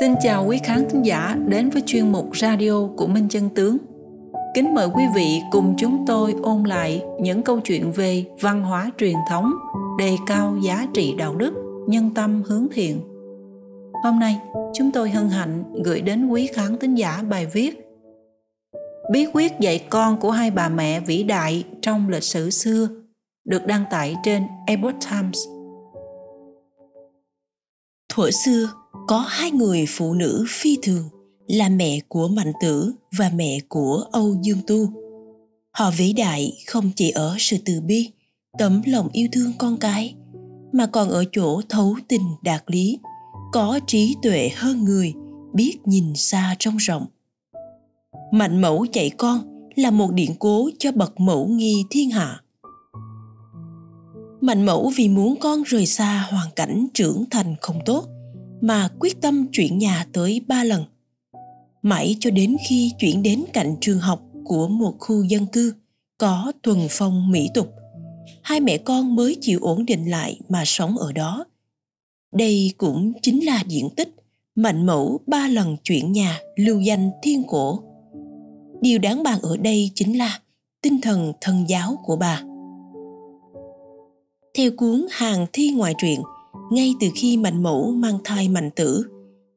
Xin chào quý khán thính giả đến với chuyên mục radio của Minh Chân Tướng. Kính mời quý vị cùng chúng tôi ôn lại những câu chuyện về văn hóa truyền thống, đề cao giá trị đạo đức, nhân tâm hướng thiện. Hôm nay, chúng tôi hân hạnh gửi đến quý khán thính giả bài viết Bí quyết dạy con của hai bà mẹ vĩ đại trong lịch sử xưa được đăng tải trên Epoch Times. Thuở xưa, có hai người phụ nữ phi thường là mẹ của Mạnh Tử và mẹ của Âu Dương Tu. Họ vĩ đại không chỉ ở sự từ bi, tấm lòng yêu thương con cái, mà còn ở chỗ thấu tình đạt lý, có trí tuệ hơn người, biết nhìn xa trông rộng. Mạnh mẫu dạy con là một điển cố cho bậc mẫu nghi thiên hạ. Mạnh mẫu vì muốn con rời xa hoàn cảnh trưởng thành không tốt mà quyết tâm chuyển nhà tới ba lần. Mãi cho đến khi chuyển đến cạnh trường học của một khu dân cư có thuần phong mỹ tục, hai mẹ con mới chịu ổn định lại mà sống ở đó. Đây cũng chính là diện tích mạnh mẫu ba lần chuyển nhà lưu danh thiên cổ. Điều đáng bàn ở đây chính là tinh thần thần giáo của bà. Theo cuốn Hàng Thi Ngoại truyện, ngay từ khi mạnh mẫu mang thai mạnh tử,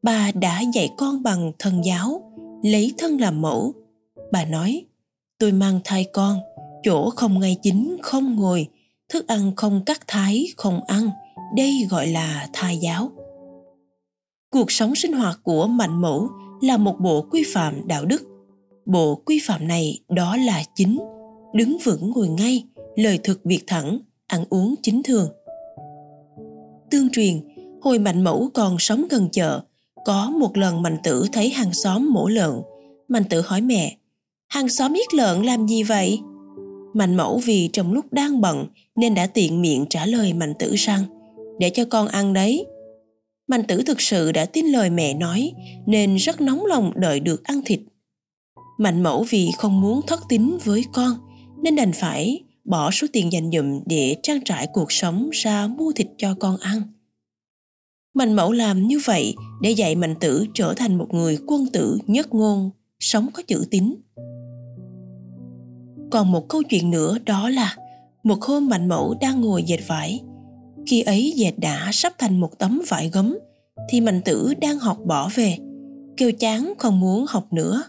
bà đã dạy con bằng thân giáo, lấy thân làm mẫu. Bà nói, tôi mang thai con, chỗ không ngay chính không ngồi, thức ăn không cắt thái không ăn, đây gọi là thai giáo. Cuộc sống sinh hoạt của mạnh mẫu là một bộ quy phạm đạo đức. Bộ quy phạm này đó là chính, đứng vững ngồi ngay, lời thực việc thẳng, ăn uống chính thường. Tương truyền, hồi Mạnh Mẫu còn sống gần chợ, có một lần Mạnh Tử thấy hàng xóm mổ lợn. Mạnh Tử hỏi mẹ, hàng xóm giết lợn làm gì vậy? Mạnh Mẫu vì trong lúc đang bận nên đã tiện miệng trả lời Mạnh Tử rằng, để cho con ăn đấy. Mạnh Tử thực sự đã tin lời mẹ nói nên rất nóng lòng đợi được ăn thịt. Mạnh Mẫu vì không muốn thất tín với con nên đành phải bỏ số tiền dành dụm để trang trải cuộc sống ra mua thịt cho con ăn. Mạnh mẫu làm như vậy để dạy mạnh tử trở thành một người quân tử nhất ngôn, sống có chữ tín. Còn một câu chuyện nữa đó là một hôm mạnh mẫu đang ngồi dệt vải. Khi ấy dệt đã sắp thành một tấm vải gấm thì mạnh tử đang học bỏ về, kêu chán không muốn học nữa.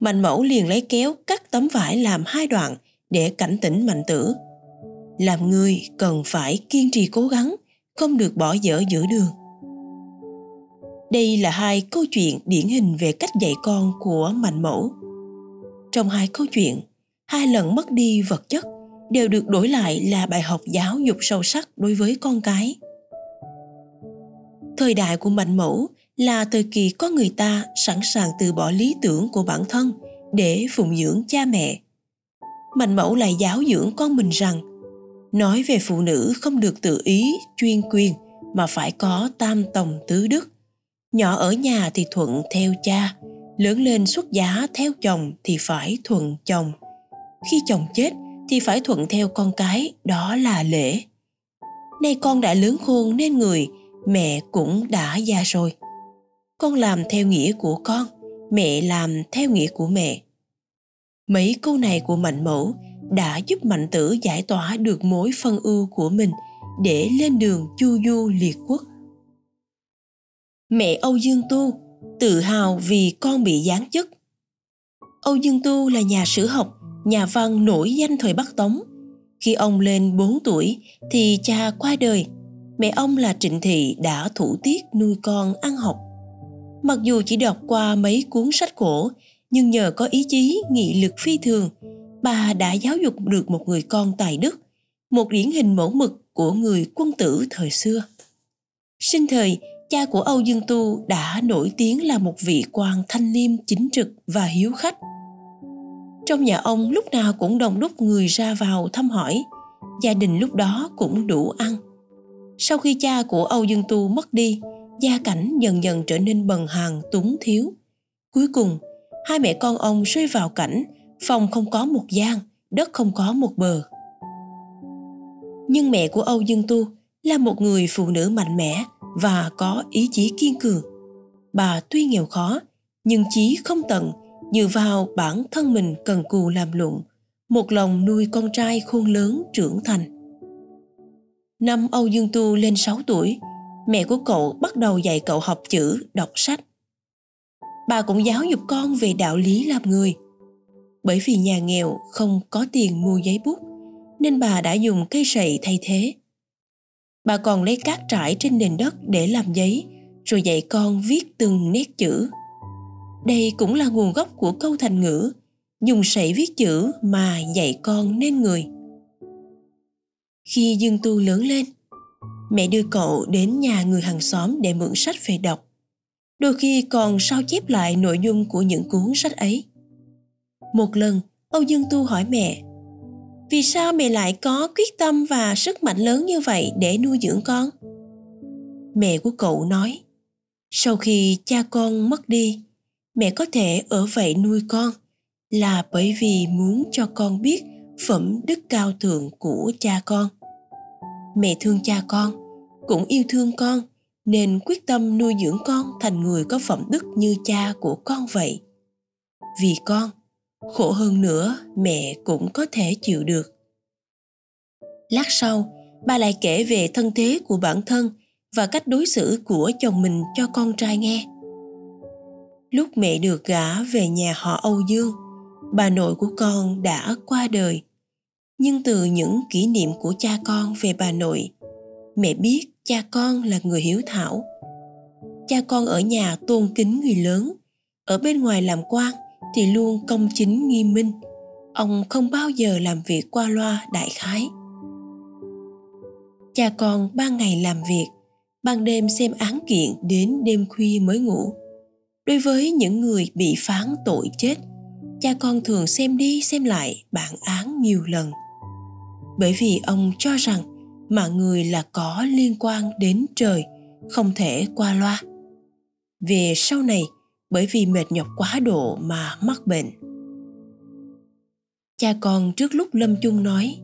Mạnh mẫu liền lấy kéo cắt tấm vải làm hai đoạn để cảnh tỉnh mạnh tử. Làm người cần phải kiên trì cố gắng, không được bỏ dở giữa đường. Đây là hai câu chuyện điển hình về cách dạy con của mạnh mẫu. Trong hai câu chuyện, hai lần mất đi vật chất đều được đổi lại là bài học giáo dục sâu sắc đối với con cái. Thời đại của mạnh mẫu là thời kỳ có người ta sẵn sàng từ bỏ lý tưởng của bản thân để phụng dưỡng cha mẹ mạnh mẫu lại giáo dưỡng con mình rằng, nói về phụ nữ không được tự ý, chuyên quyền, mà phải có tam tòng tứ đức. Nhỏ ở nhà thì thuận theo cha, lớn lên xuất giá theo chồng thì phải thuận chồng. Khi chồng chết thì phải thuận theo con cái, đó là lễ. Nay con đã lớn khôn nên người, mẹ cũng đã già rồi. Con làm theo nghĩa của con, mẹ làm theo nghĩa của mẹ. Mấy câu này của Mạnh Mẫu đã giúp Mạnh Tử giải tỏa được mối phân ưu của mình để lên đường chu du liệt quốc. Mẹ Âu Dương Tu tự hào vì con bị giáng chức. Âu Dương Tu là nhà sử học, nhà văn nổi danh thời Bắc Tống. Khi ông lên 4 tuổi thì cha qua đời. Mẹ ông là Trịnh Thị đã thủ tiết nuôi con ăn học. Mặc dù chỉ đọc qua mấy cuốn sách cổ nhưng nhờ có ý chí, nghị lực phi thường, bà đã giáo dục được một người con tài đức, một điển hình mẫu mực của người quân tử thời xưa. Sinh thời, cha của âu dương tu đã nổi tiếng là một vị quan thanh liêm chính trực và hiếu khách. Trong nhà ông lúc nào cũng đông đúc người ra vào thăm hỏi, gia đình lúc đó cũng đủ ăn. Sau khi cha của âu dương tu mất đi, gia cảnh dần dần trở nên bần hàn túng thiếu. Cuối cùng hai mẹ con ông rơi vào cảnh phòng không có một gian, đất không có một bờ. Nhưng mẹ của Âu Dương Tu là một người phụ nữ mạnh mẽ và có ý chí kiên cường. bà tuy nghèo khó nhưng chí không tận dựa vào bản thân mình cần cù làm lụng một lòng nuôi con trai khôn lớn trưởng thành năm Âu Dương Tu lên 6 tuổi mẹ của cậu bắt đầu dạy cậu học chữ đọc sách bà cũng giáo dục con về đạo lý làm người. Bởi vì nhà nghèo không có tiền mua giấy bút, nên bà đã dùng cây sậy thay thế. Bà còn lấy cát trải trên nền đất để làm giấy, rồi dạy con viết từng nét chữ. Đây cũng là nguồn gốc của câu thành ngữ, dùng sậy viết chữ mà dạy con nên người. Khi dương tu lớn lên, mẹ đưa cậu đến nhà người hàng xóm để mượn sách về đọc đôi khi còn sao chép lại nội dung của những cuốn sách ấy. Một lần, âu dương tu hỏi mẹ, vì sao mẹ lại có quyết tâm và sức mạnh lớn như vậy để nuôi dưỡng con? Mẹ của cậu nói, sau khi cha con mất đi, mẹ có thể ở vậy nuôi con là bởi vì muốn cho con biết phẩm đức cao thượng của cha con. Mẹ thương cha con, cũng yêu thương con nên quyết tâm nuôi dưỡng con thành người có phẩm đức như cha của con vậy. Vì con, khổ hơn nữa mẹ cũng có thể chịu được. Lát sau, bà lại kể về thân thế của bản thân và cách đối xử của chồng mình cho con trai nghe. Lúc mẹ được gả về nhà họ âu dương, bà nội của con đã qua đời. Nhưng từ những kỷ niệm của cha con về bà nội, mẹ biết cha con là người hiếu thảo. Cha con ở nhà tôn kính người lớn, ở bên ngoài làm quan thì luôn công chính nghiêm minh. Ông không bao giờ làm việc qua loa đại khái. Cha con ban ngày làm việc, ban đêm xem án kiện đến đêm khuya mới ngủ. Đối với những người bị phán tội chết, cha con thường xem đi xem lại bản án nhiều lần. Bởi vì ông cho rằng mà người là có liên quan đến trời, không thể qua loa. Về sau này, bởi vì mệt nhọc quá độ mà mắc bệnh. Cha con trước lúc lâm chung nói,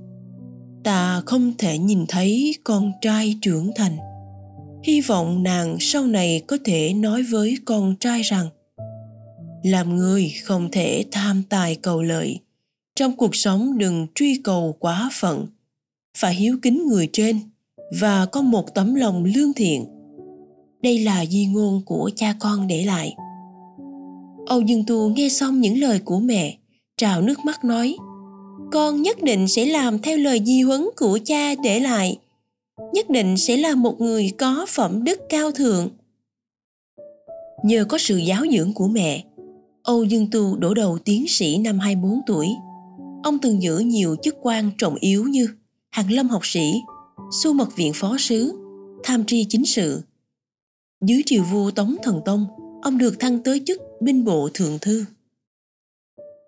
ta không thể nhìn thấy con trai trưởng thành. Hy vọng nàng sau này có thể nói với con trai rằng, làm người không thể tham tài cầu lợi, trong cuộc sống đừng truy cầu quá phận phải hiếu kính người trên và có một tấm lòng lương thiện. Đây là di ngôn của cha con để lại. Âu dương tu nghe xong những lời của mẹ, trào nước mắt nói, con nhất định sẽ làm theo lời di huấn của cha để lại. Nhất định sẽ là một người có phẩm đức cao thượng. Nhờ có sự giáo dưỡng của mẹ, âu dương tu đổ đầu tiến sĩ năm 24 tuổi. Ông từng giữ nhiều chức quan trọng yếu như hàng lâm học sĩ su mật viện phó sứ tham tri chính sự dưới triều vua tống thần tông ông được thăng tới chức binh bộ thượng thư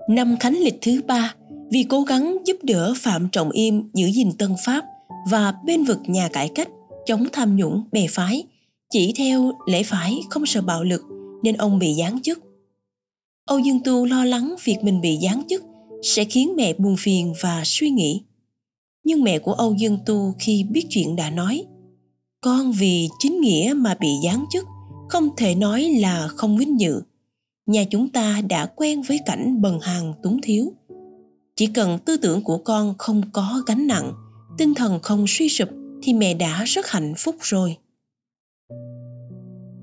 năm khánh lịch thứ ba vì cố gắng giúp đỡ Phạm Trọng Im giữ gìn Tân Pháp và bên vực nhà cải cách, chống tham nhũng bè phái, chỉ theo lễ phái không sợ bạo lực nên ông bị giáng chức. Âu Dương Tu lo lắng việc mình bị giáng chức sẽ khiến mẹ buồn phiền và suy nghĩ. Nhưng mẹ của Âu Dương Tu khi biết chuyện đã nói, Con vì chính nghĩa mà bị giáng chức, không thể nói là không vinh dự. Nhà chúng ta đã quen với cảnh bần hàng túng thiếu chỉ cần tư tưởng của con không có gánh nặng, tinh thần không suy sụp thì mẹ đã rất hạnh phúc rồi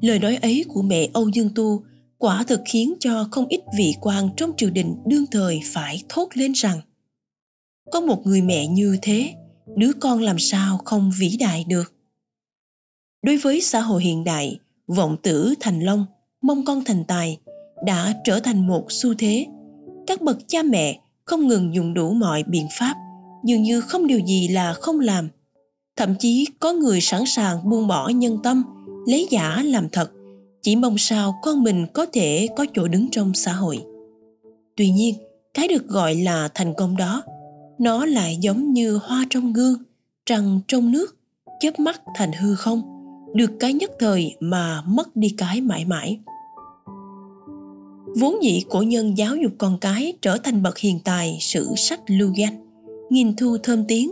lời nói ấy của mẹ âu dương tu quả thực khiến cho không ít vị quan trong triều đình đương thời phải thốt lên rằng có một người mẹ như thế, đứa con làm sao không vĩ đại được? Đối với xã hội hiện đại, vọng tử thành long, mong con thành tài đã trở thành một xu thế. Các bậc cha mẹ không ngừng dùng đủ mọi biện pháp, dường như không điều gì là không làm. Thậm chí có người sẵn sàng buông bỏ nhân tâm, lấy giả làm thật, chỉ mong sao con mình có thể có chỗ đứng trong xã hội. Tuy nhiên, cái được gọi là thành công đó nó lại giống như hoa trong gương, trăng trong nước, chớp mắt thành hư không, được cái nhất thời mà mất đi cái mãi mãi. Vốn dĩ cổ nhân giáo dục con cái trở thành bậc hiền tài, sử sách lưu danh, nghìn thu thơm tiếng.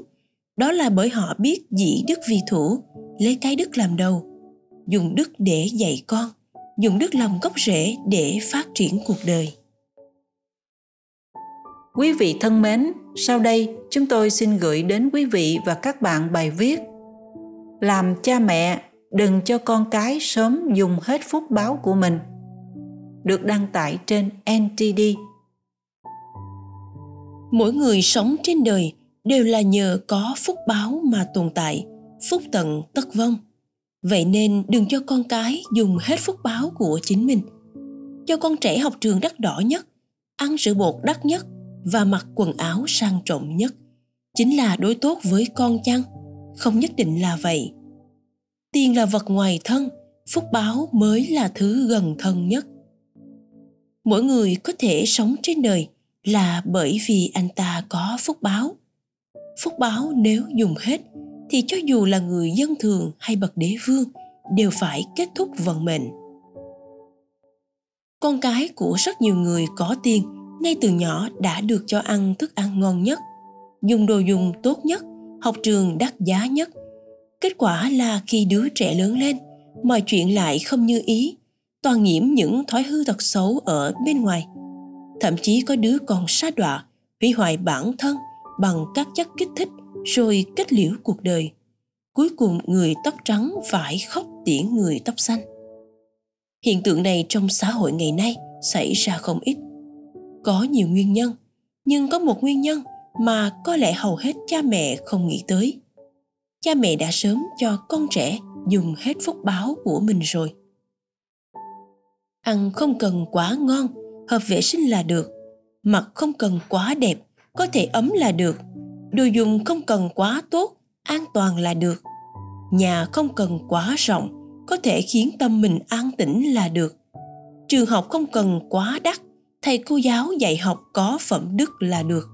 Đó là bởi họ biết dĩ đức vi thủ, lấy cái đức làm đầu, dùng đức để dạy con, dùng đức lòng gốc rễ để phát triển cuộc đời quý vị thân mến sau đây chúng tôi xin gửi đến quý vị và các bạn bài viết làm cha mẹ đừng cho con cái sớm dùng hết phúc báo của mình được đăng tải trên NTD. Mỗi người sống trên đời đều là nhờ có phúc báo mà tồn tại, phúc tận tất vong. Vậy nên đừng cho con cái dùng hết phúc báo của chính mình. Cho con trẻ học trường đắt đỏ nhất, ăn sữa bột đắt nhất và mặc quần áo sang trọng nhất. Chính là đối tốt với con chăng? Không nhất định là vậy. Tiền là vật ngoài thân, phúc báo mới là thứ gần thân nhất mỗi người có thể sống trên đời là bởi vì anh ta có phúc báo phúc báo nếu dùng hết thì cho dù là người dân thường hay bậc đế vương đều phải kết thúc vận mệnh con cái của rất nhiều người có tiền ngay từ nhỏ đã được cho ăn thức ăn ngon nhất, dùng đồ dùng tốt nhất, học trường đắt giá nhất. Kết quả là khi đứa trẻ lớn lên, mọi chuyện lại không như ý, toàn nhiễm những thói hư tật xấu ở bên ngoài. Thậm chí có đứa còn sa đọa, hủy hoại bản thân bằng các chất kích thích rồi kết liễu cuộc đời. Cuối cùng người tóc trắng phải khóc tiễn người tóc xanh. Hiện tượng này trong xã hội ngày nay xảy ra không ít có nhiều nguyên nhân, nhưng có một nguyên nhân mà có lẽ hầu hết cha mẹ không nghĩ tới. Cha mẹ đã sớm cho con trẻ dùng hết phúc báo của mình rồi. Ăn không cần quá ngon, hợp vệ sinh là được. Mặc không cần quá đẹp, có thể ấm là được. Đồ dùng không cần quá tốt, an toàn là được. Nhà không cần quá rộng, có thể khiến tâm mình an tĩnh là được. Trường học không cần quá đắt thầy cô giáo dạy học có phẩm đức là được.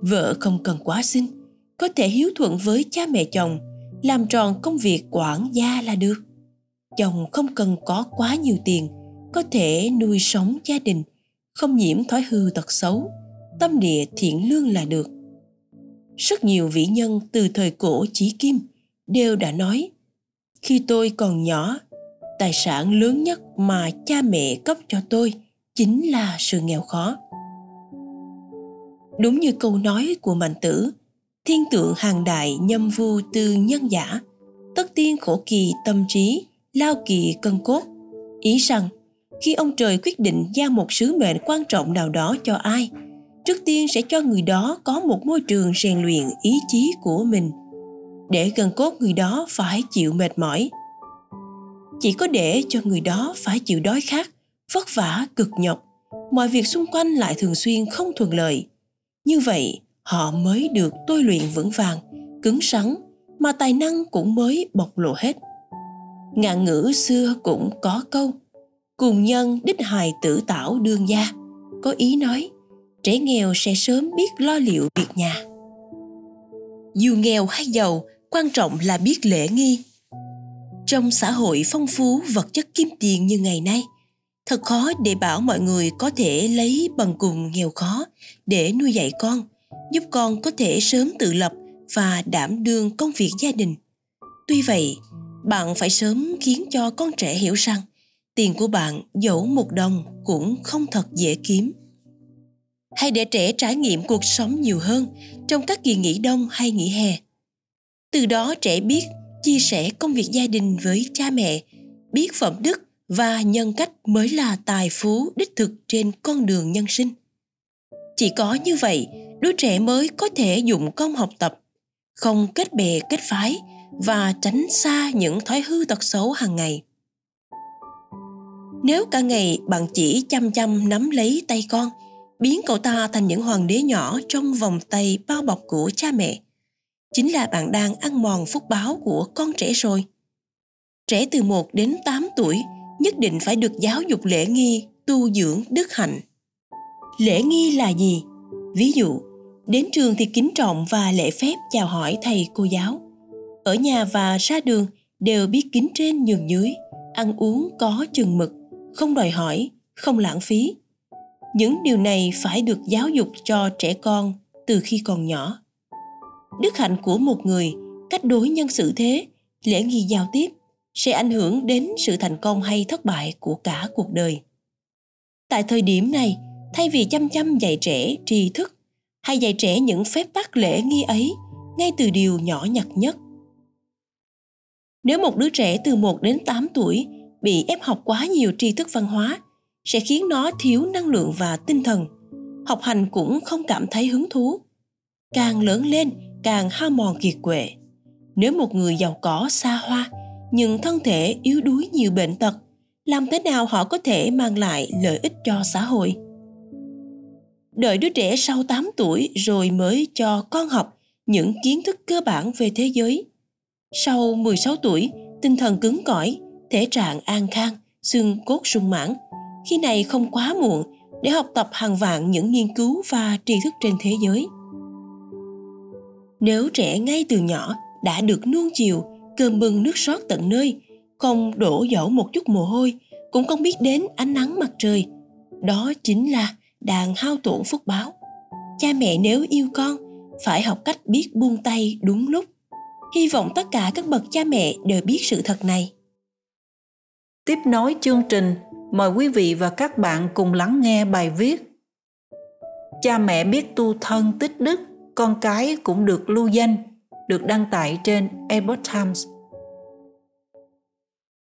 Vợ không cần quá xinh, có thể hiếu thuận với cha mẹ chồng, làm tròn công việc quản gia là được. Chồng không cần có quá nhiều tiền, có thể nuôi sống gia đình, không nhiễm thói hư tật xấu, tâm địa thiện lương là được. Rất nhiều vĩ nhân từ thời cổ chí kim đều đã nói, khi tôi còn nhỏ, tài sản lớn nhất mà cha mẹ cấp cho tôi chính là sự nghèo khó. Đúng như câu nói của mạnh tử, thiên tượng hàng đại nhâm vu tư nhân giả, tất tiên khổ kỳ tâm trí, lao kỳ cân cốt. Ý rằng, khi ông trời quyết định giao một sứ mệnh quan trọng nào đó cho ai, trước tiên sẽ cho người đó có một môi trường rèn luyện ý chí của mình. Để gần cốt người đó phải chịu mệt mỏi, chỉ có để cho người đó phải chịu đói khát vất vả, cực nhọc. Mọi việc xung quanh lại thường xuyên không thuận lợi. Như vậy, họ mới được tôi luyện vững vàng, cứng rắn, mà tài năng cũng mới bộc lộ hết. Ngạn ngữ xưa cũng có câu, cùng nhân đích hài tử tảo đương gia. Có ý nói, trẻ nghèo sẽ sớm biết lo liệu việc nhà. Dù nghèo hay giàu, quan trọng là biết lễ nghi. Trong xã hội phong phú vật chất kim tiền như ngày nay thật khó để bảo mọi người có thể lấy bằng cùng nghèo khó để nuôi dạy con, giúp con có thể sớm tự lập và đảm đương công việc gia đình. Tuy vậy, bạn phải sớm khiến cho con trẻ hiểu rằng tiền của bạn dẫu một đồng cũng không thật dễ kiếm. Hay để trẻ trải nghiệm cuộc sống nhiều hơn trong các kỳ nghỉ đông hay nghỉ hè. Từ đó trẻ biết chia sẻ công việc gia đình với cha mẹ, biết phẩm đức và nhân cách mới là tài phú đích thực trên con đường nhân sinh. Chỉ có như vậy, đứa trẻ mới có thể dụng công học tập, không kết bè kết phái và tránh xa những thói hư tật xấu hàng ngày. Nếu cả ngày bạn chỉ chăm chăm nắm lấy tay con, biến cậu ta thành những hoàng đế nhỏ trong vòng tay bao bọc của cha mẹ, chính là bạn đang ăn mòn phúc báo của con trẻ rồi. Trẻ từ 1 đến 8 tuổi nhất định phải được giáo dục lễ nghi, tu dưỡng, đức hạnh. Lễ nghi là gì? Ví dụ, đến trường thì kính trọng và lễ phép chào hỏi thầy cô giáo. Ở nhà và ra đường đều biết kính trên nhường dưới, ăn uống có chừng mực, không đòi hỏi, không lãng phí. Những điều này phải được giáo dục cho trẻ con từ khi còn nhỏ. Đức hạnh của một người, cách đối nhân xử thế, lễ nghi giao tiếp sẽ ảnh hưởng đến sự thành công hay thất bại của cả cuộc đời. Tại thời điểm này, thay vì chăm chăm dạy trẻ tri thức, hay dạy trẻ những phép tắc lễ nghi ấy, ngay từ điều nhỏ nhặt nhất. Nếu một đứa trẻ từ 1 đến 8 tuổi bị ép học quá nhiều tri thức văn hóa, sẽ khiến nó thiếu năng lượng và tinh thần. Học hành cũng không cảm thấy hứng thú. Càng lớn lên, càng hao mòn kiệt quệ. Nếu một người giàu có xa hoa nhưng thân thể yếu đuối nhiều bệnh tật làm thế nào họ có thể mang lại lợi ích cho xã hội đợi đứa trẻ sau 8 tuổi rồi mới cho con học những kiến thức cơ bản về thế giới. Sau 16 tuổi, tinh thần cứng cỏi, thể trạng an khang, xương cốt sung mãn. Khi này không quá muộn để học tập hàng vạn những nghiên cứu và tri thức trên thế giới. Nếu trẻ ngay từ nhỏ đã được nuông chiều, cơm bưng nước sót tận nơi, không đổ dẫu một chút mồ hôi, cũng không biết đến ánh nắng mặt trời, đó chính là đang hao tổn phúc báo. Cha mẹ nếu yêu con, phải học cách biết buông tay đúng lúc. Hy vọng tất cả các bậc cha mẹ đều biết sự thật này. Tiếp nối chương trình, mời quý vị và các bạn cùng lắng nghe bài viết Cha mẹ biết tu thân tích đức, con cái cũng được lưu danh, được đăng tải trên Epoch Times.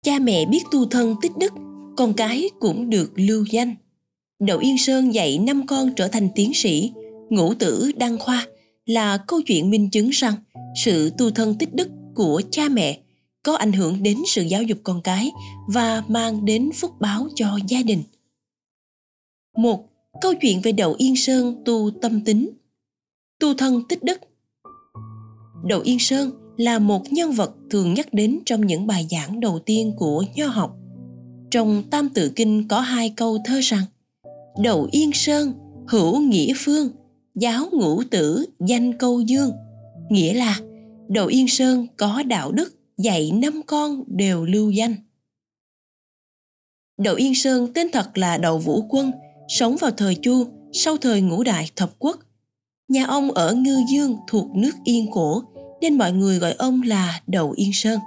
Cha mẹ biết tu thân tích đức, con cái cũng được lưu danh. Đậu Yên Sơn dạy năm con trở thành tiến sĩ, ngũ tử đăng khoa là câu chuyện minh chứng rằng sự tu thân tích đức của cha mẹ có ảnh hưởng đến sự giáo dục con cái và mang đến phúc báo cho gia đình. Một câu chuyện về Đậu Yên Sơn tu tâm tính. Tu thân tích đức. Đậu Yên Sơn là một nhân vật thường nhắc đến trong những bài giảng đầu tiên của nho học. Trong Tam Tự Kinh có hai câu thơ rằng Đậu Yên Sơn, hữu nghĩa phương, giáo ngũ tử danh câu dương. Nghĩa là Đậu Yên Sơn có đạo đức, dạy năm con đều lưu danh. Đậu Yên Sơn tên thật là Đậu Vũ Quân, sống vào thời Chu sau thời ngũ đại thập quốc. Nhà ông ở Ngư Dương thuộc nước Yên Cổ nên mọi người gọi ông là Đậu Yên Sơn.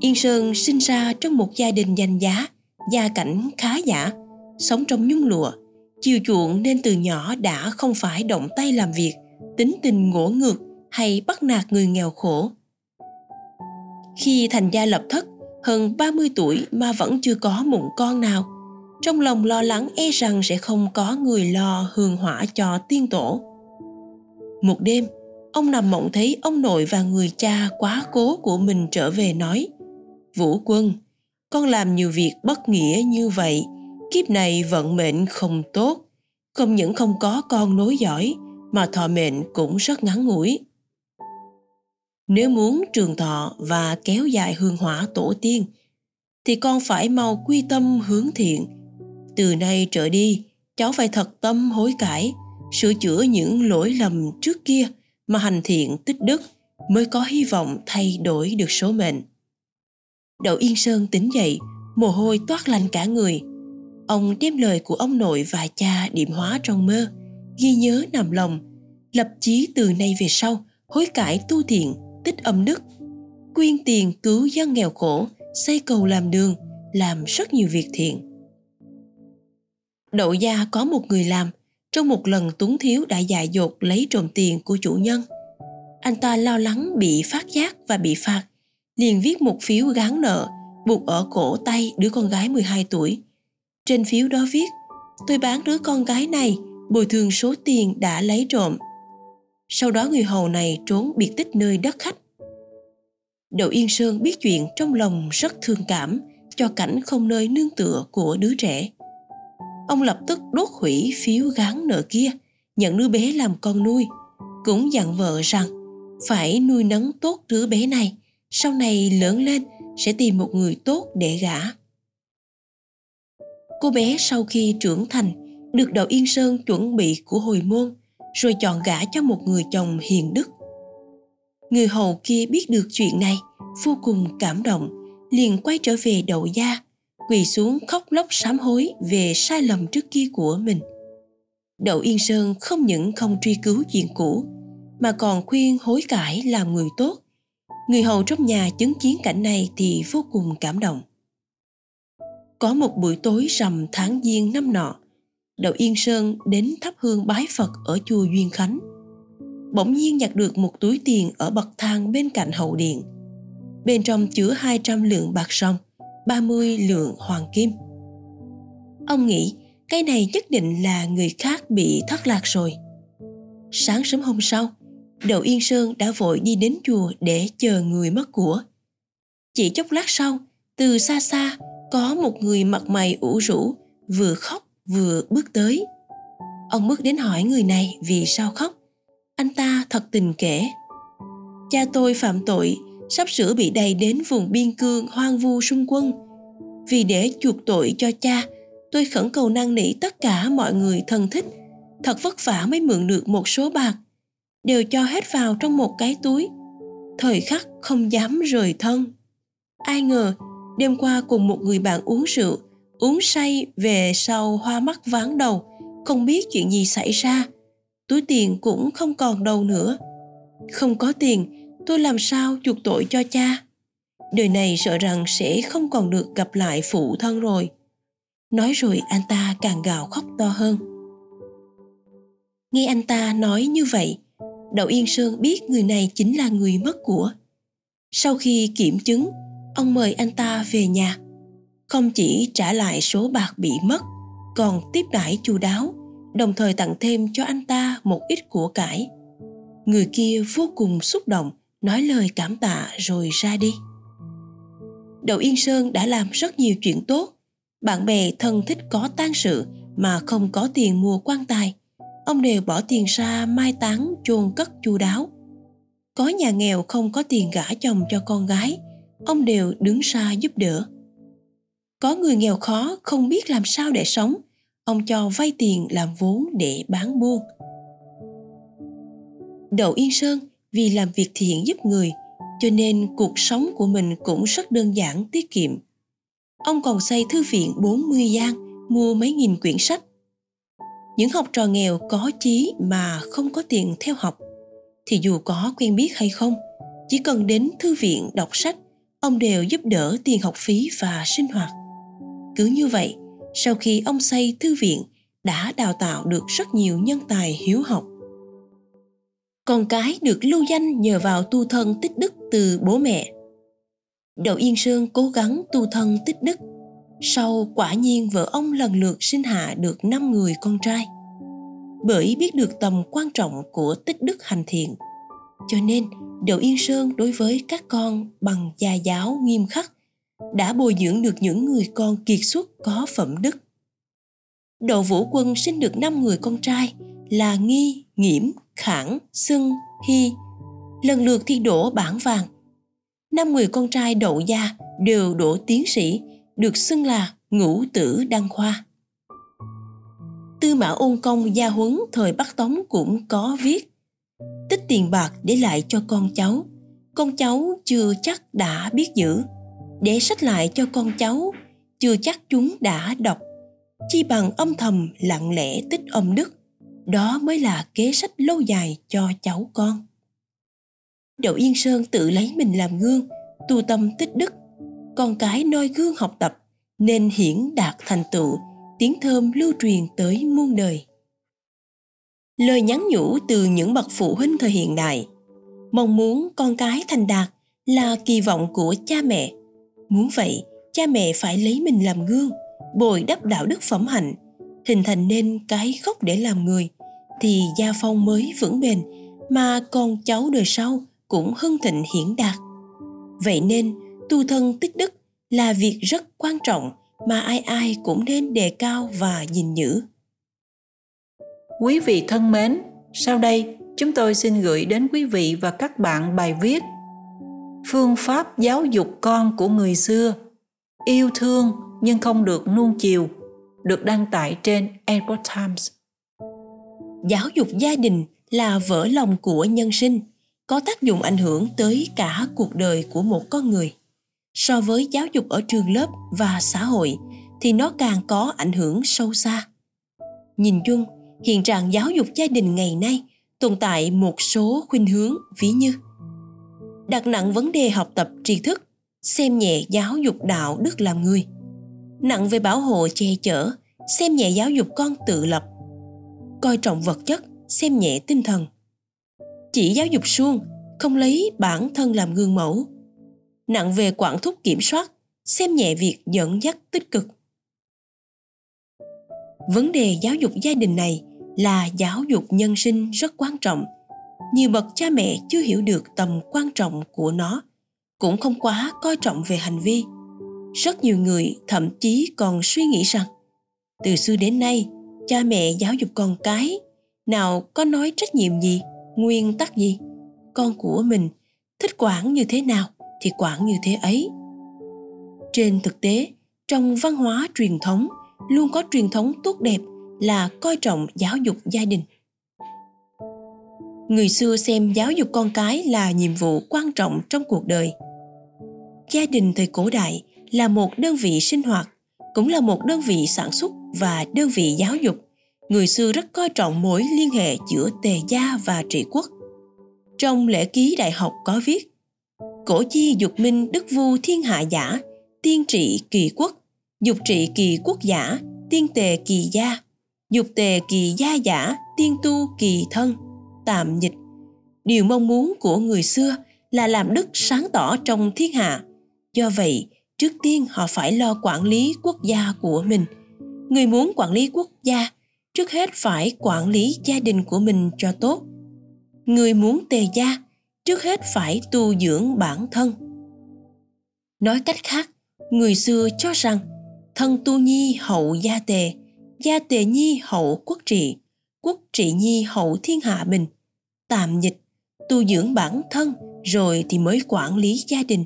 Yên Sơn sinh ra trong một gia đình danh giá, gia cảnh khá giả, sống trong nhung lụa, chiều chuộng nên từ nhỏ đã không phải động tay làm việc, tính tình ngỗ ngược hay bắt nạt người nghèo khổ. Khi thành gia lập thất, hơn 30 tuổi mà vẫn chưa có mụn con nào, trong lòng lo lắng e rằng sẽ không có người lo hương hỏa cho tiên tổ. Một đêm, ông nằm mộng thấy ông nội và người cha quá cố của mình trở về nói Vũ quân, con làm nhiều việc bất nghĩa như vậy kiếp này vận mệnh không tốt không những không có con nối dõi mà thọ mệnh cũng rất ngắn ngủi nếu muốn trường thọ và kéo dài hương hỏa tổ tiên thì con phải mau quy tâm hướng thiện từ nay trở đi, cháu phải thật tâm hối cải, sửa chữa những lỗi lầm trước kia mà hành thiện tích đức mới có hy vọng thay đổi được số mệnh. Đậu yên sơn tỉnh dậy, mồ hôi toát lành cả người. Ông đem lời của ông nội và cha điểm hóa trong mơ, ghi nhớ nằm lòng, lập chí từ nay về sau hối cải tu thiện, tích âm đức, quyên tiền cứu dân nghèo khổ, xây cầu làm đường, làm rất nhiều việc thiện đậu gia có một người làm trong một lần túng thiếu đã dại dột lấy trộm tiền của chủ nhân anh ta lo lắng bị phát giác và bị phạt liền viết một phiếu gán nợ buộc ở cổ tay đứa con gái 12 tuổi trên phiếu đó viết, tôi bán đứa con gái này, bồi thường số tiền đã lấy trộm. Sau đó người hầu này trốn biệt tích nơi đất khách. Đậu Yên Sơn biết chuyện trong lòng rất thương cảm cho cảnh không nơi nương tựa của đứa trẻ. Ông lập tức đốt hủy phiếu gán nợ kia, nhận đứa bé làm con nuôi, cũng dặn vợ rằng phải nuôi nấng tốt đứa bé này, sau này lớn lên sẽ tìm một người tốt để gả. Cô bé sau khi trưởng thành được đầu Yên Sơn chuẩn bị của hồi môn rồi chọn gả cho một người chồng hiền đức. Người hầu kia biết được chuyện này vô cùng cảm động liền quay trở về đậu gia quỳ xuống khóc lóc sám hối về sai lầm trước kia của mình. Đậu Yên Sơn không những không truy cứu chuyện cũ mà còn khuyên hối cải làm người tốt. Người hầu trong nhà chứng kiến cảnh này thì vô cùng cảm động. Có một buổi tối rằm tháng giêng năm nọ đậu yên sơn đến thắp hương bái phật ở chùa duyên khánh. Bỗng nhiên nhặt được một túi tiền ở bậc thang bên cạnh hậu điện. Bên trong chứa 200 lượng bạc sông, 30 lượng hoàng kim. Ông nghĩ cái này nhất định là người khác bị thất lạc rồi. Sáng sớm hôm sau, Đậu Yên Sơn đã vội đi đến chùa để chờ người mất của. Chỉ chốc lát sau, từ xa xa có một người mặt mày ủ rũ, vừa khóc vừa bước tới. Ông bước đến hỏi người này vì sao khóc. Anh ta thật tình kể. Cha tôi phạm tội sắp sửa bị đầy đến vùng biên cương hoang vu xung quân. Vì để chuộc tội cho cha, tôi khẩn cầu năn nỉ tất cả mọi người thân thích, thật vất vả mới mượn được một số bạc, đều cho hết vào trong một cái túi. Thời khắc không dám rời thân. Ai ngờ, đêm qua cùng một người bạn uống rượu, uống say về sau hoa mắt ván đầu, không biết chuyện gì xảy ra. Túi tiền cũng không còn đâu nữa. Không có tiền, tôi làm sao chuộc tội cho cha? Đời này sợ rằng sẽ không còn được gặp lại phụ thân rồi. Nói rồi anh ta càng gào khóc to hơn. Nghe anh ta nói như vậy, đậu yên sơn biết người này chính là người mất của. Sau khi kiểm chứng, ông mời anh ta về nhà. Không chỉ trả lại số bạc bị mất, còn tiếp đãi chu đáo, đồng thời tặng thêm cho anh ta một ít của cải. Người kia vô cùng xúc động nói lời cảm tạ rồi ra đi. Đậu yên sơn đã làm rất nhiều chuyện tốt. Bạn bè thân thích có tang sự mà không có tiền mua quan tài. Ông đều bỏ tiền ra mai táng chôn cất chu đáo. Có nhà nghèo không có tiền gả chồng cho con gái, ông đều đứng ra giúp đỡ. Có người nghèo khó không biết làm sao để sống, ông cho vay tiền làm vốn để bán buôn. Đậu yên sơn vì làm việc thiện giúp người cho nên cuộc sống của mình cũng rất đơn giản tiết kiệm. Ông còn xây thư viện 40 gian, mua mấy nghìn quyển sách. Những học trò nghèo có chí mà không có tiền theo học, thì dù có quen biết hay không, chỉ cần đến thư viện đọc sách, ông đều giúp đỡ tiền học phí và sinh hoạt. Cứ như vậy, sau khi ông xây thư viện, đã đào tạo được rất nhiều nhân tài hiếu học con cái được lưu danh nhờ vào tu thân tích đức từ bố mẹ. Đậu Yên Sơn cố gắng tu thân tích đức. Sau quả nhiên vợ ông lần lượt sinh hạ được 5 người con trai. Bởi biết được tầm quan trọng của tích đức hành thiện, cho nên Đậu Yên Sơn đối với các con bằng gia giáo nghiêm khắc đã bồi dưỡng được những người con kiệt xuất có phẩm đức. Đậu Vũ Quân sinh được 5 người con trai là Nghi, Nghiễm, Khảng, Xưng, Hy lần lượt thi đỗ bảng vàng. Năm người con trai đậu gia đều đỗ tiến sĩ, được xưng là ngũ tử đăng khoa. Tư mã ôn công gia huấn thời Bắc Tống cũng có viết tích tiền bạc để lại cho con cháu. Con cháu chưa chắc đã biết giữ. Để sách lại cho con cháu, chưa chắc chúng đã đọc. Chi bằng âm thầm lặng lẽ tích âm đức đó mới là kế sách lâu dài cho cháu con. Đậu yên sơn tự lấy mình làm gương, tu tâm tích đức. Con cái noi gương học tập, nên hiển đạt thành tựu, tiếng thơm lưu truyền tới muôn đời. Lời nhắn nhủ từ những bậc phụ huynh thời hiện đại, mong muốn con cái thành đạt là kỳ vọng của cha mẹ. Muốn vậy, cha mẹ phải lấy mình làm gương, bồi đắp đạo đức phẩm hạnh hình thành nên cái gốc để làm người, thì gia phong mới vững bền, mà con cháu đời sau cũng hưng thịnh hiển đạt. Vậy nên, tu thân tích đức là việc rất quan trọng mà ai ai cũng nên đề cao và gìn giữ. Quý vị thân mến, sau đây chúng tôi xin gửi đến quý vị và các bạn bài viết phương pháp giáo dục con của người xưa, yêu thương nhưng không được nuông chiều được đăng tải trên Epoch Times. Giáo dục gia đình là vỡ lòng của nhân sinh, có tác dụng ảnh hưởng tới cả cuộc đời của một con người. So với giáo dục ở trường lớp và xã hội thì nó càng có ảnh hưởng sâu xa. Nhìn chung, hiện trạng giáo dục gia đình ngày nay tồn tại một số khuynh hướng ví như đặt nặng vấn đề học tập tri thức xem nhẹ giáo dục đạo đức làm người nặng về bảo hộ che chở, xem nhẹ giáo dục con tự lập. Coi trọng vật chất, xem nhẹ tinh thần. Chỉ giáo dục suông, không lấy bản thân làm gương mẫu. Nặng về quản thúc kiểm soát, xem nhẹ việc dẫn dắt tích cực. Vấn đề giáo dục gia đình này là giáo dục nhân sinh rất quan trọng. Nhiều bậc cha mẹ chưa hiểu được tầm quan trọng của nó, cũng không quá coi trọng về hành vi rất nhiều người thậm chí còn suy nghĩ rằng, từ xưa đến nay, cha mẹ giáo dục con cái nào có nói trách nhiệm gì, nguyên tắc gì? Con của mình thích quản như thế nào thì quản như thế ấy. Trên thực tế, trong văn hóa truyền thống, luôn có truyền thống tốt đẹp là coi trọng giáo dục gia đình. Người xưa xem giáo dục con cái là nhiệm vụ quan trọng trong cuộc đời. Gia đình thời cổ đại là một đơn vị sinh hoạt, cũng là một đơn vị sản xuất và đơn vị giáo dục. Người xưa rất coi trọng mối liên hệ giữa tề gia và trị quốc. Trong lễ ký đại học có viết, cổ chi dục minh đức vu thiên hạ giả, tiên trị kỳ quốc. Dục trị kỳ quốc giả, tiên tề kỳ gia. Dục tề kỳ gia giả, tiên tu kỳ thân. Tạm dịch. Điều mong muốn của người xưa là làm đức sáng tỏ trong thiên hạ. Do vậy trước tiên, họ phải lo quản lý quốc gia của mình. Người muốn quản lý quốc gia, trước hết phải quản lý gia đình của mình cho tốt. Người muốn tề gia, trước hết phải tu dưỡng bản thân. Nói cách khác, người xưa cho rằng, thân tu nhi hậu gia tề gia tề nhi hậu quốc trị quốc trị nhi hậu thiên hạ bình tạm dịch, tu dưỡng bản thân rồi thì mới quản lý gia đình.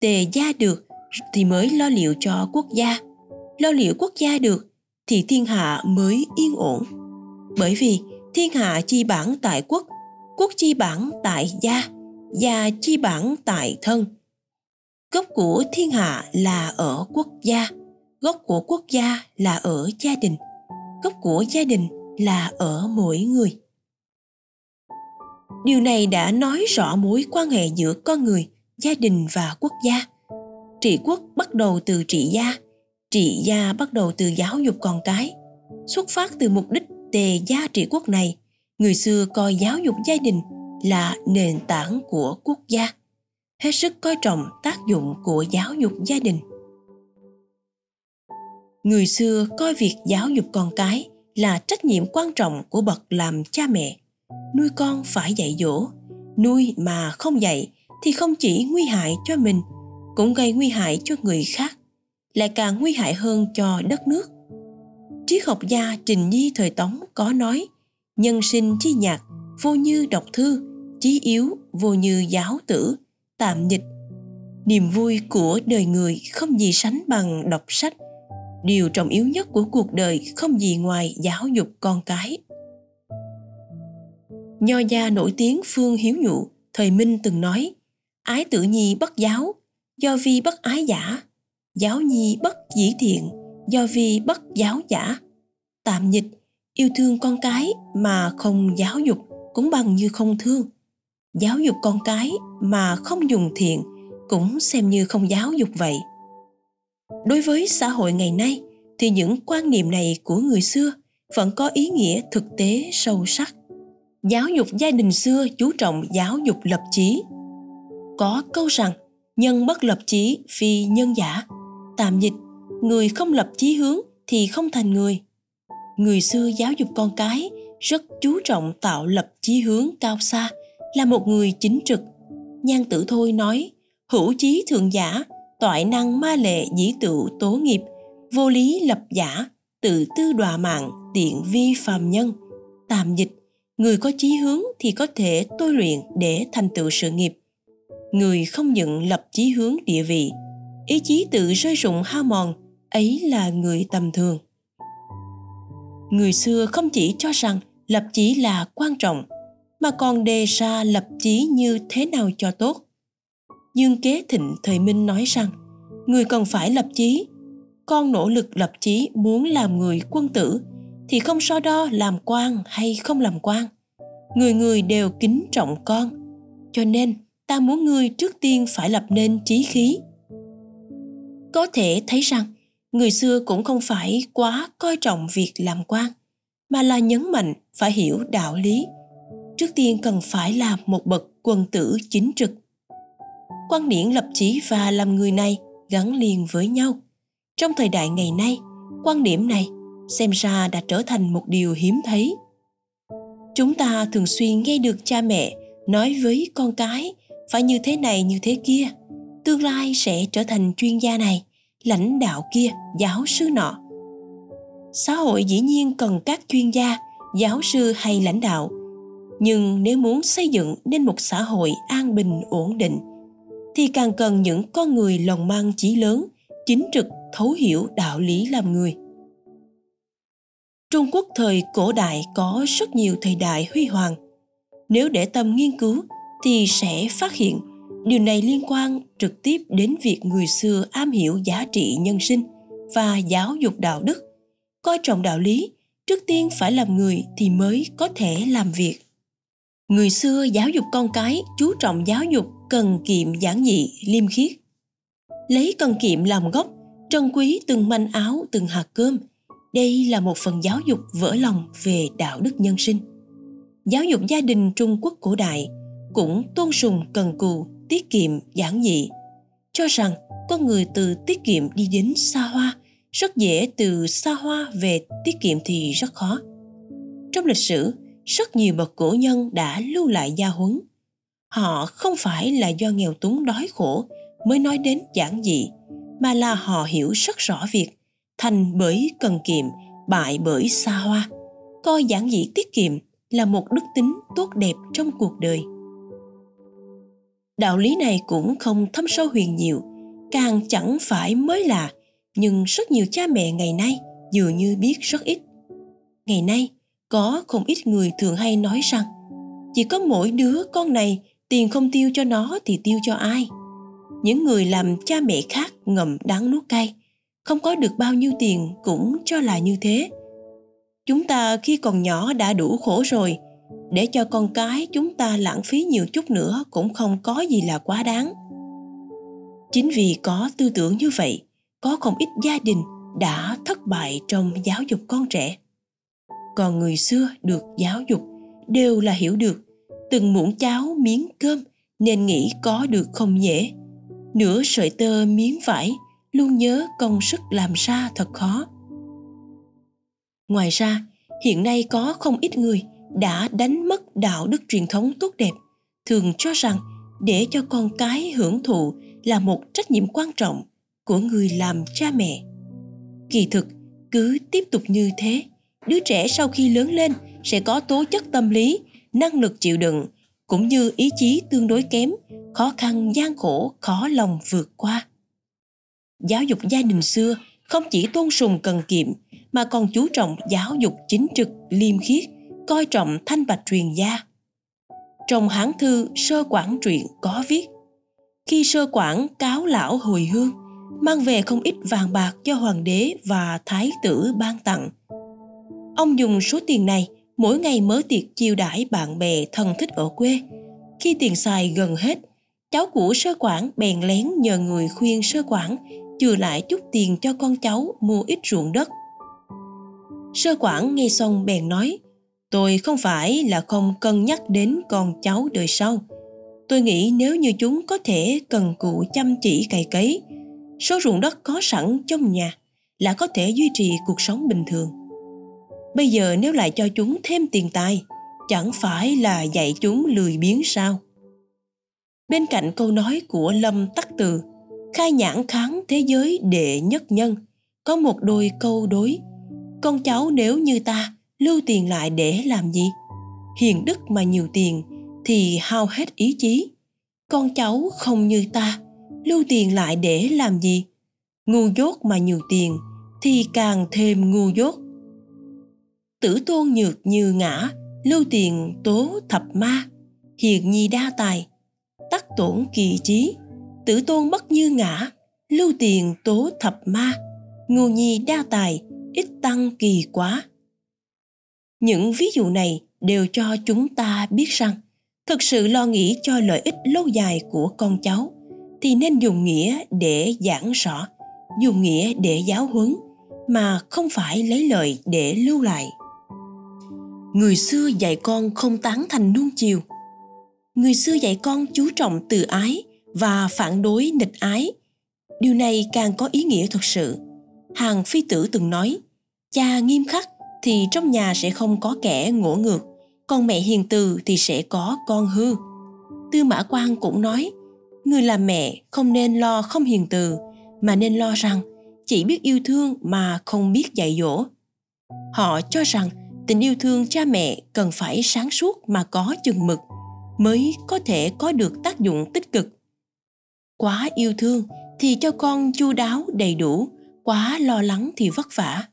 Tề gia được thì mới lo liệu cho quốc gia. Lo liệu quốc gia được, thì thiên hạ mới yên ổn. Bởi vì thiên hạ chi bản tại quốc quốc chi bản tại gia gia chi bản tại thân. Gốc của thiên hạ là ở quốc gia, gốc của quốc gia là ở gia đình, gốc của gia đình là ở mỗi người. Điều này đã nói rõ mối quan hệ giữa con người, gia đình và quốc gia trị quốc bắt đầu từ trị gia trị gia bắt đầu từ giáo dục con cái. Xuất phát từ mục đích tề gia trị quốc này, người xưa coi giáo dục gia đình là nền tảng của quốc gia. Hết sức coi trọng tác dụng của giáo dục gia đình. Người xưa coi việc giáo dục con cái là trách nhiệm quan trọng của bậc làm cha mẹ. Nuôi con phải dạy dỗ, nuôi mà không dạy thì không chỉ nguy hại cho mình cũng gây nguy hại cho người khác, lại càng nguy hại hơn cho đất nước. Triết học gia trình nhi thời tống có nói, nhân sinh chi nhạc, vô như đọc thư chí yếu, vô như giáo tử, tạm dịch niềm vui của đời người không gì sánh bằng đọc sách. Điều trọng yếu nhất của cuộc đời không gì ngoài giáo dục con cái. Nho gia nổi tiếng phương hiếu nhụ thời minh từng nói, ái tử nhi bất giáo do vi bất ái giả, giáo nhi bất dĩ thiện, do vi bất giáo giả. Tạm dịch, yêu thương con cái mà không giáo dục cũng bằng như không thương. Giáo dục con cái mà không dùng thiện cũng xem như không giáo dục vậy. Đối với xã hội ngày nay, thì những quan niệm này của người xưa vẫn có ý nghĩa thực tế sâu sắc. Giáo dục gia đình xưa chú trọng giáo dục lập chí. Có câu rằng nhân bất lập chí, phi nhân giả. Tạm dịch, người không lập chí hướng thì không thành người. Người xưa giáo dục con cái, rất chú trọng tạo lập chí hướng cao xa, là một người chính trực. Nhan tử thôi nói, hữu chí thượng giả, toại năng ma lệ dĩ tự tố nghiệp, vô lý lập giả, tự tư đọa mạng, tiện vi phàm nhân. Tạm dịch, người có chí hướng thì có thể tôi luyện để thành tựu sự nghiệp người không nhận lập chí hướng địa vị. Ý chí tự rơi rụng hao mòn, ấy là người tầm thường. Người xưa không chỉ cho rằng lập chí là quan trọng, mà còn đề ra lập chí như thế nào cho tốt. Dương kế thịnh thời minh nói rằng, người cần phải lập chí. Con nỗ lực lập chí muốn làm người quân tử, thì không so đo làm quan hay không làm quan. Người người đều kính trọng con. Cho nên ta muốn ngươi trước tiên phải lập nên trí khí. Có thể thấy rằng, người xưa cũng không phải quá coi trọng việc làm quan, mà là nhấn mạnh phải hiểu đạo lý. Trước tiên cần phải là một bậc quân tử chính trực. Quan điểm lập chí và làm người này gắn liền với nhau. Trong thời đại ngày nay, quan điểm này xem ra đã trở thành một điều hiếm thấy. Chúng ta thường xuyên nghe được cha mẹ nói với con cái phải như thế này, như thế kia, tương lai sẽ trở thành chuyên gia này, lãnh đạo kia, giáo sư nọ. Xã hội dĩ nhiên cần các chuyên gia, giáo sư hay lãnh đạo. Nhưng nếu muốn xây dựng nên một xã hội an bình, ổn định, thì càng cần những con người lòng mang chí lớn, chính trực, thấu hiểu đạo lý làm người. Trung quốc thời cổ đại có rất nhiều thời đại huy hoàng. Nếu để tâm nghiên cứu thì sẽ phát hiện. Điều này liên quan trực tiếp đến việc người xưa am hiểu giá trị nhân sinh và giáo dục đạo đức. Coi trọng đạo lý, trước tiên phải làm người thì mới có thể làm việc. Người xưa giáo dục con cái, chú trọng giáo dục, cần kiệm giản dị, liêm khiết. Lấy cần kiệm làm gốc, trân quý từng manh áo, từng hạt cơm. Đây là một phần giáo dục vỡ lòng về đạo đức nhân sinh. Giáo dục gia đình trung quốc cổ đại cũng tôn sùng cần cù, tiết kiệm, giản dị. Cho rằng con người từ tiết kiệm đi đến xa hoa, rất dễ từ xa hoa về tiết kiệm thì rất khó. Trong lịch sử, rất nhiều bậc cổ nhân đã lưu lại gia huấn. Họ không phải là do nghèo túng đói khổ mới nói đến giản dị, mà là họ hiểu rất rõ việc thành bởi cần kiệm, bại bởi xa hoa. Coi giản dị tiết kiệm là một đức tính tốt đẹp trong cuộc đời đạo lý này cũng không thâm sâu huyền nhiều, càng chẳng phải mới lạ, nhưng rất nhiều cha mẹ ngày nay dường như biết rất ít. Ngày nay, có không ít người thường hay nói rằng, chỉ có mỗi đứa con này tiền không tiêu cho nó thì tiêu cho ai. Những người làm cha mẹ khác ngậm đắng nuốt cay, không có được bao nhiêu tiền cũng cho là như thế. Chúng ta khi còn nhỏ đã đủ khổ rồi để cho con cái chúng ta lãng phí nhiều chút nữa cũng không có gì là quá đáng. Chính vì có tư tưởng như vậy, có không ít gia đình đã thất bại trong giáo dục con trẻ. Còn người xưa được giáo dục đều là hiểu được, từng muỗng cháo, miếng cơm nên nghĩ có được không dễ. Nửa sợi tơ, miếng vải, luôn nhớ công sức làm ra thật khó. Ngoài ra, hiện nay có không ít người đã đánh mất đạo đức truyền thống tốt đẹp, thường cho rằng để cho con cái hưởng thụ là một trách nhiệm quan trọng của người làm cha mẹ. Kỳ thực, cứ tiếp tục như thế, đứa trẻ sau khi lớn lên sẽ có tố chất tâm lý, năng lực chịu đựng, cũng như ý chí tương đối kém, khó khăn, gian khổ, khó lòng vượt qua. Giáo dục gia đình xưa không chỉ tôn sùng cần kiệm, mà còn chú trọng giáo dục chính trực, liêm khiết coi trọng thanh bạch truyền gia. Trong hán thư, sơ quản truyện có viết, khi sơ quản cáo lão hồi hương, mang về không ít vàng bạc cho hoàng đế và thái tử ban tặng. Ông dùng số tiền này mỗi ngày mở tiệc chiêu đãi bạn bè thân thích ở quê. Khi tiền xài gần hết, cháu của sơ quản bèn lén nhờ người khuyên sơ quản chừa lại chút tiền cho con cháu mua ít ruộng đất. Sơ quản nghe xong bèn nói tôi không phải là không cân nhắc đến con cháu đời sau. Tôi nghĩ nếu như chúng có thể cần cù chăm chỉ cày cấy, số ruộng đất có sẵn trong nhà là có thể duy trì cuộc sống bình thường. Bây giờ nếu lại cho chúng thêm tiền tài, chẳng phải là dạy chúng lười biếng sao? Bên cạnh câu nói của lâm tắc từ, khai nhãn kháng thế giới đệ nhất nhân, có một đôi câu đối, con cháu nếu như ta lưu tiền lại để làm gì? Hiền đức mà nhiều tiền thì hao hết ý chí. Con cháu không như ta, lưu tiền lại để làm gì? Ngu dốt mà nhiều tiền thì càng thêm ngu dốt. Tử tôn nhược như ngã, lưu tiền tố thập ma, hiền nhi đa tài, tắc tổn kỳ trí. Tử tôn bất như ngã, lưu tiền tố thập ma, ngu nhi đa tài, ít tăng kỳ quá những ví dụ này đều cho chúng ta biết rằng, thực sự lo nghĩ cho lợi ích lâu dài của con cháu thì nên dùng nghĩa để giảng rõ, dùng nghĩa để giáo huấn mà không phải lấy lời để lưu lại. Người xưa dạy con không tán thành nuông chiều. Người xưa dạy con chú trọng từ ái và phản đối nghịch ái. Điều này càng có ý nghĩa thực sự. Hàng phi tử từng nói, cha nghiêm khắc thì trong nhà sẽ không có kẻ ngỗ ngược, còn mẹ hiền từ thì sẽ có con hư. Tư mã Quang cũng nói, người làm mẹ không nên lo không hiền từ, mà nên lo rằng chỉ biết yêu thương mà không biết dạy dỗ. Họ cho rằng tình yêu thương cha mẹ cần phải sáng suốt mà có chừng mực mới có thể có được tác dụng tích cực. Quá yêu thương thì cho con chu đáo đầy đủ, quá lo lắng thì vất vả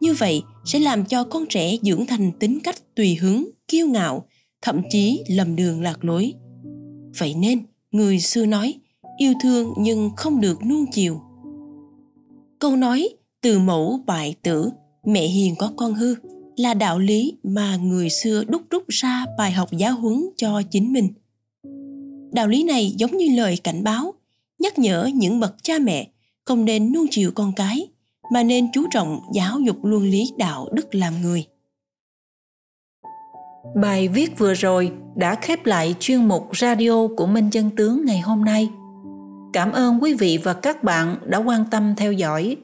như vậy sẽ làm cho con trẻ dưỡng thành tính cách tùy hứng, kiêu ngạo, thậm chí lầm đường lạc lối. Vậy nên, người xưa nói, yêu thương nhưng không được nuông chiều. Câu nói, từ mẫu bại tử, mẹ hiền có con hư, là đạo lý mà người xưa đúc rút ra bài học giáo huấn cho chính mình. Đạo lý này giống như lời cảnh báo, nhắc nhở những bậc cha mẹ không nên nuông chiều con cái mà nên chú trọng giáo dục luân lý đạo đức làm người Bài viết vừa rồi đã khép lại chuyên mục radio của Minh Chân Tướng ngày hôm nay. Cảm ơn quý vị và các bạn đã quan tâm theo dõi.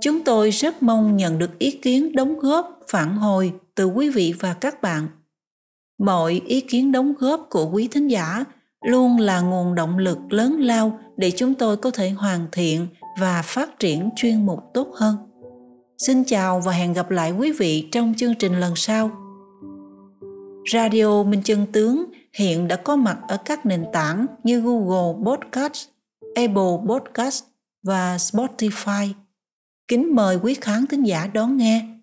Chúng tôi rất mong nhận được ý kiến đóng góp, phản hồi từ quý vị và các bạn. Mọi ý kiến đóng góp của quý thính giả luôn là nguồn động lực lớn lao để chúng tôi có thể hoàn thiện và phát triển chuyên mục tốt hơn. Xin chào và hẹn gặp lại quý vị trong chương trình lần sau. Radio Minh Chân Tướng hiện đã có mặt ở các nền tảng như Google Podcast, Apple Podcast và Spotify. Kính mời quý khán thính giả đón nghe.